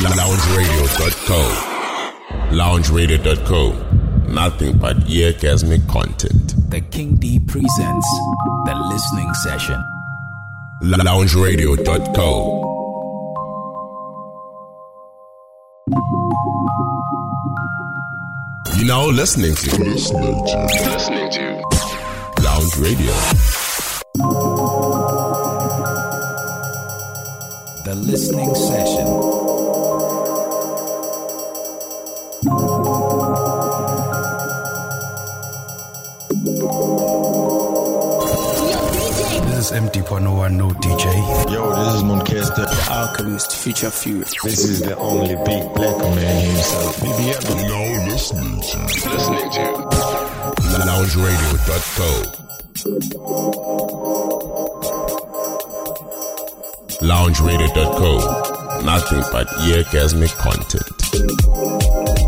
LoungeRadio.co. LoungeRadio.co. Nothing but eargasmic content. The KingDeep presents the listening session. LoungeRadio.co. You now listening to listening to listening to Lounge Radio. The listening session. Is MD101 No DJ. Yo, this is Monkester. The Alchemist, Future Few. This is the only big black man himself. BBM. You now listening to listening to LoungeRadio.co. LoungeRadio.co. Nothing but eargasmic content.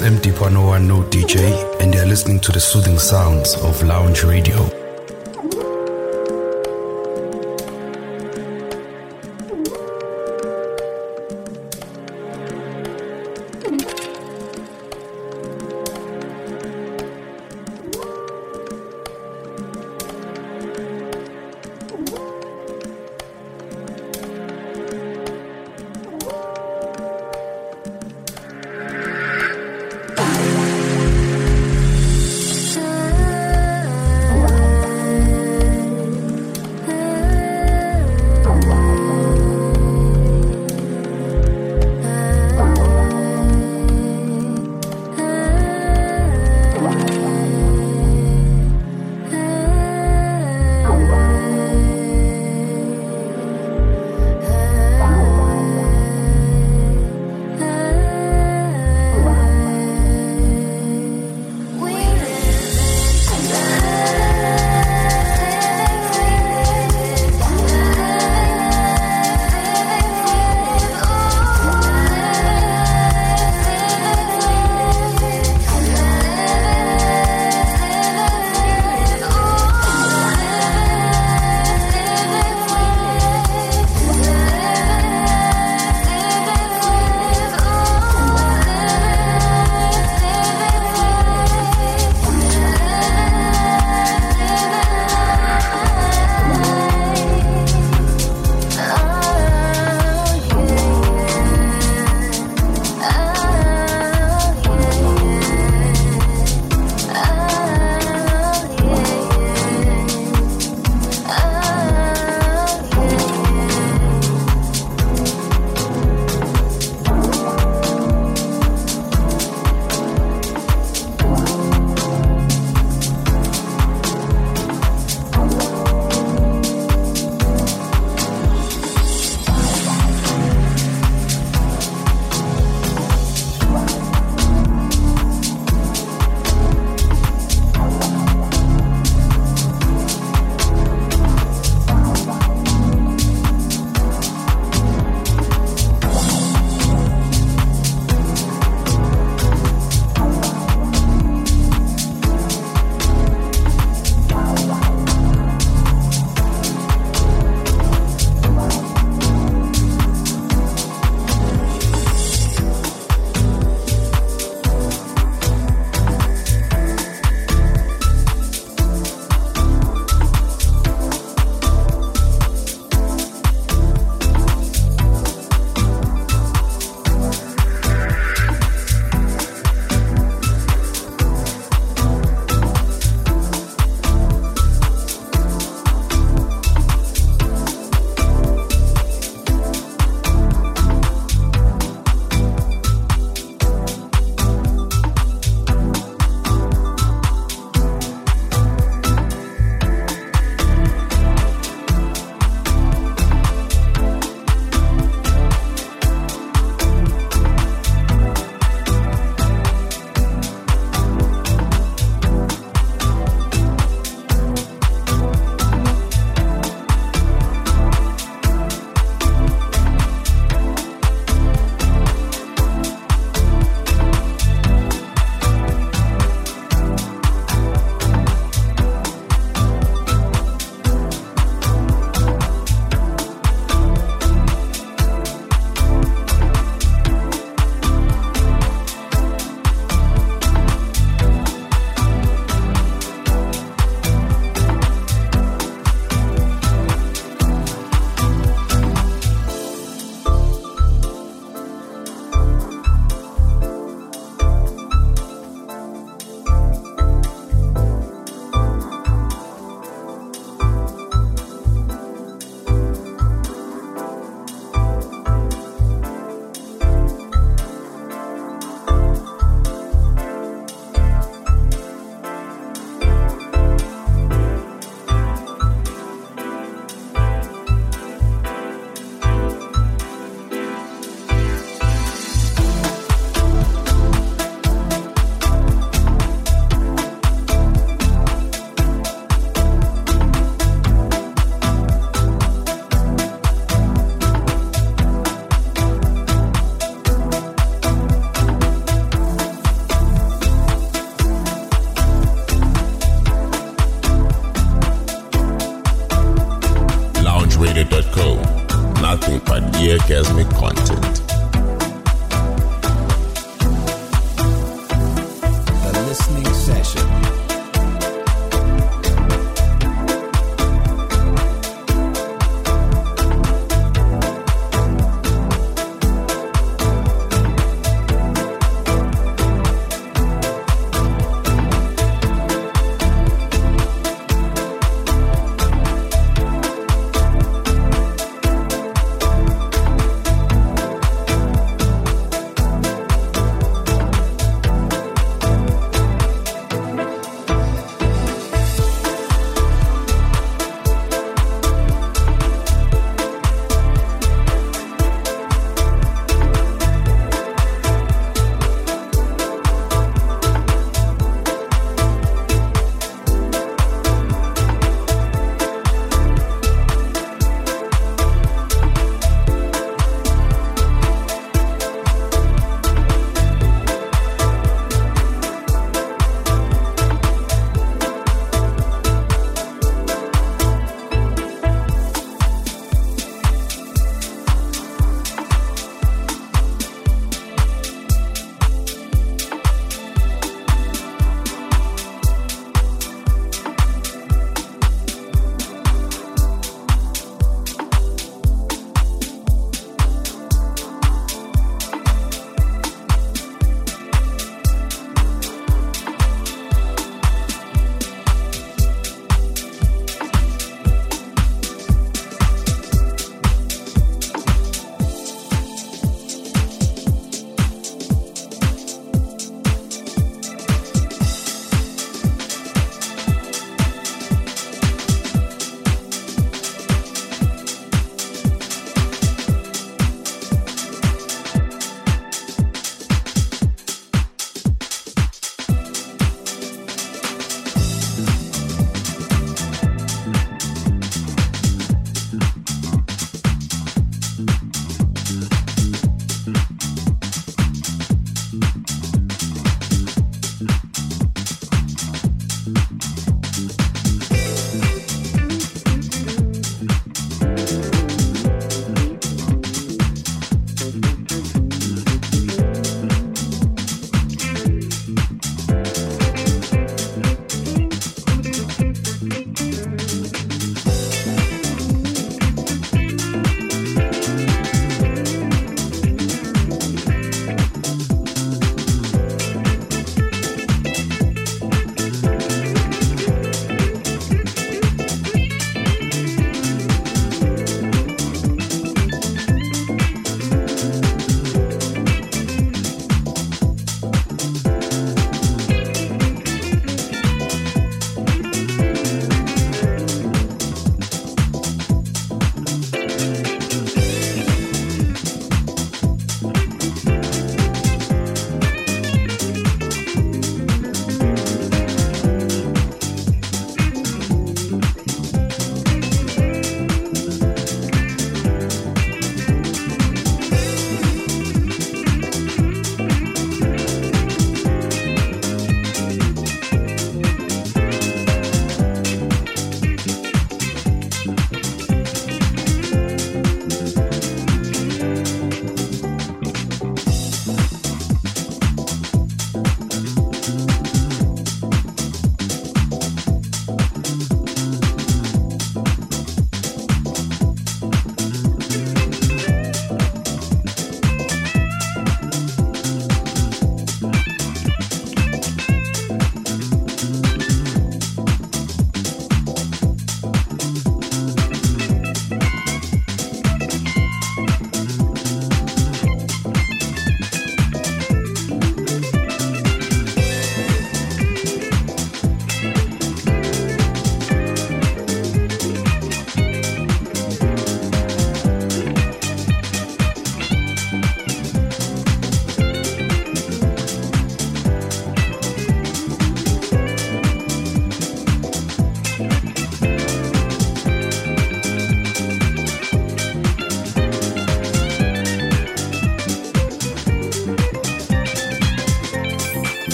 Is MD Panoa No DJ, and you're listening to the soothing sounds of Lounge Radio.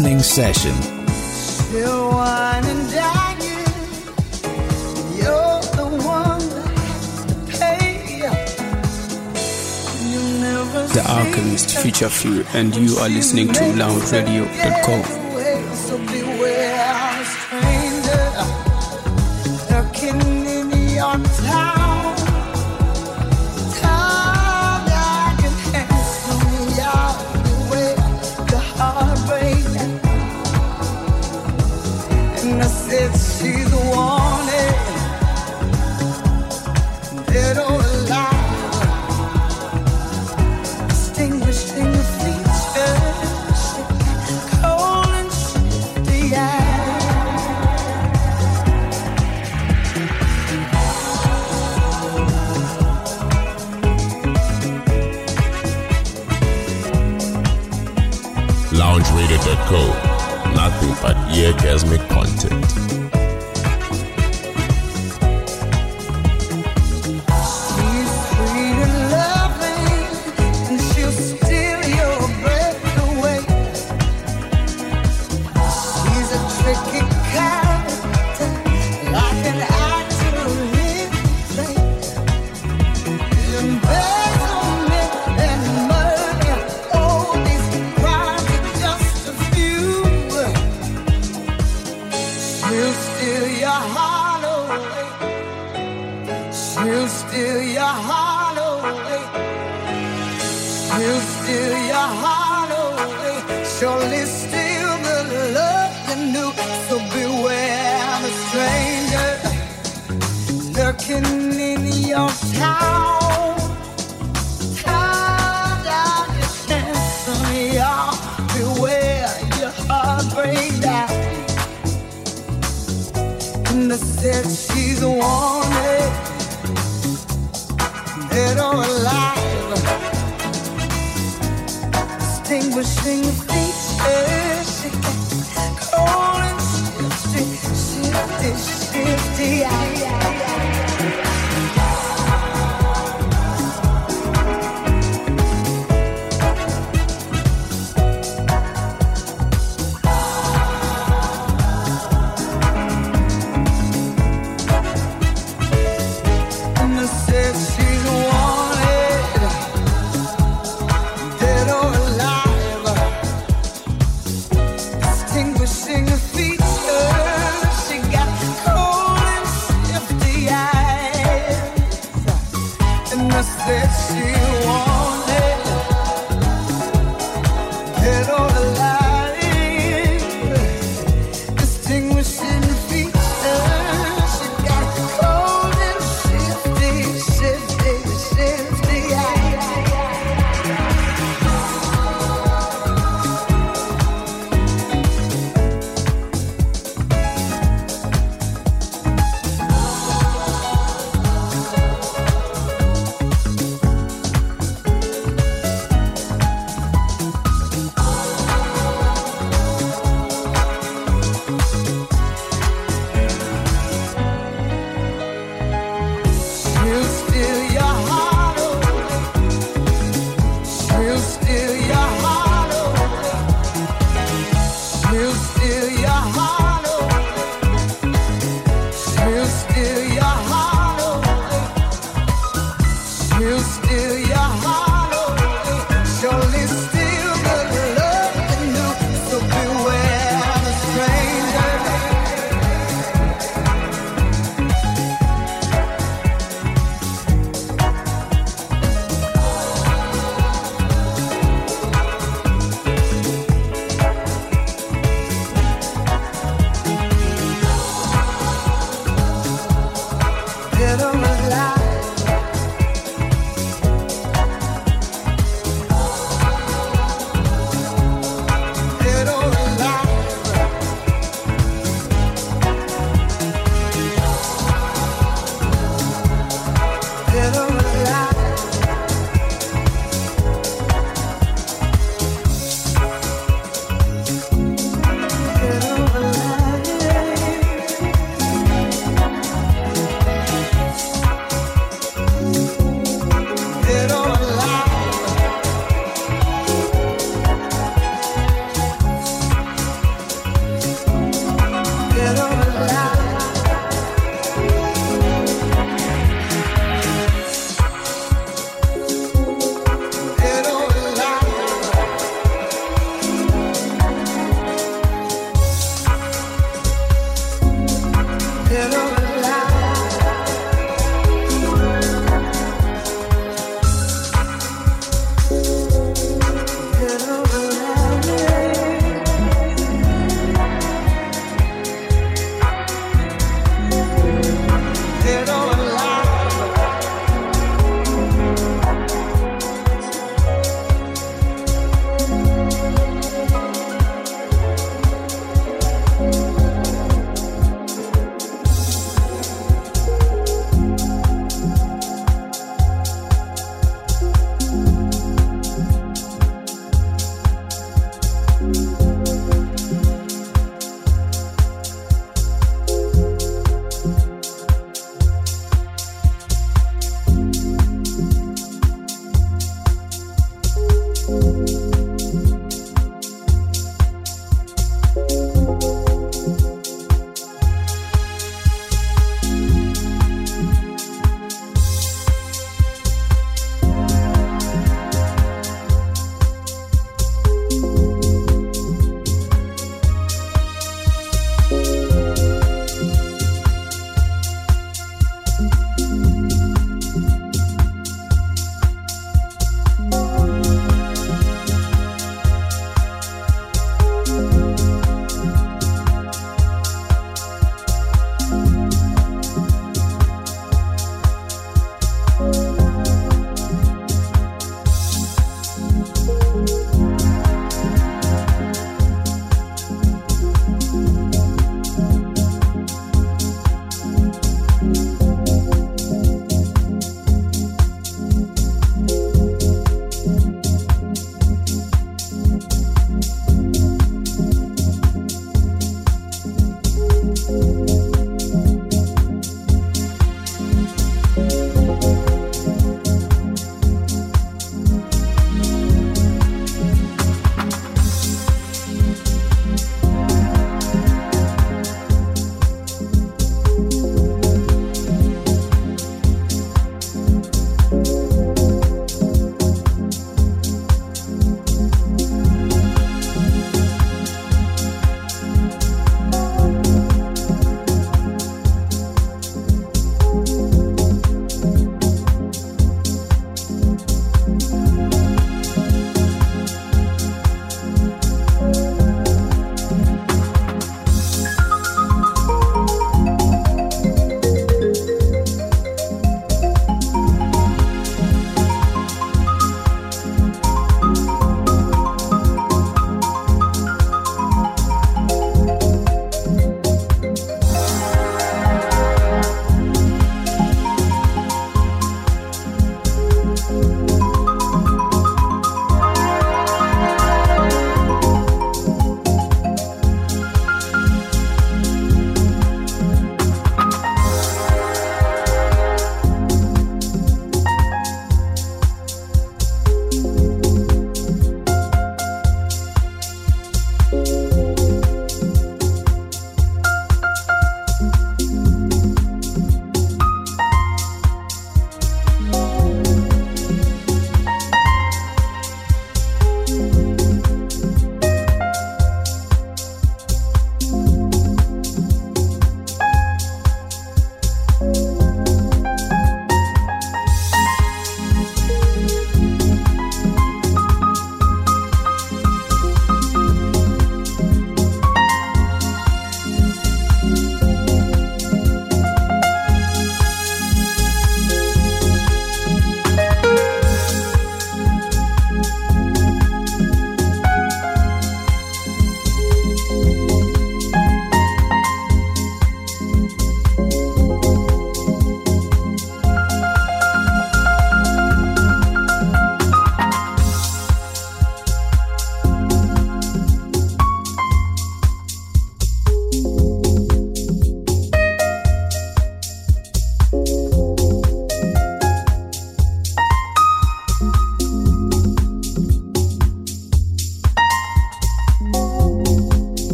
Listening session. The Alchemist Future Few, and you are listening to loungeradio.com.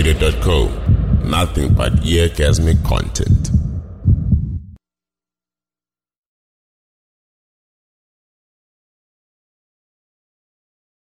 LoungeRadio.co. Nothing but eargasmic content.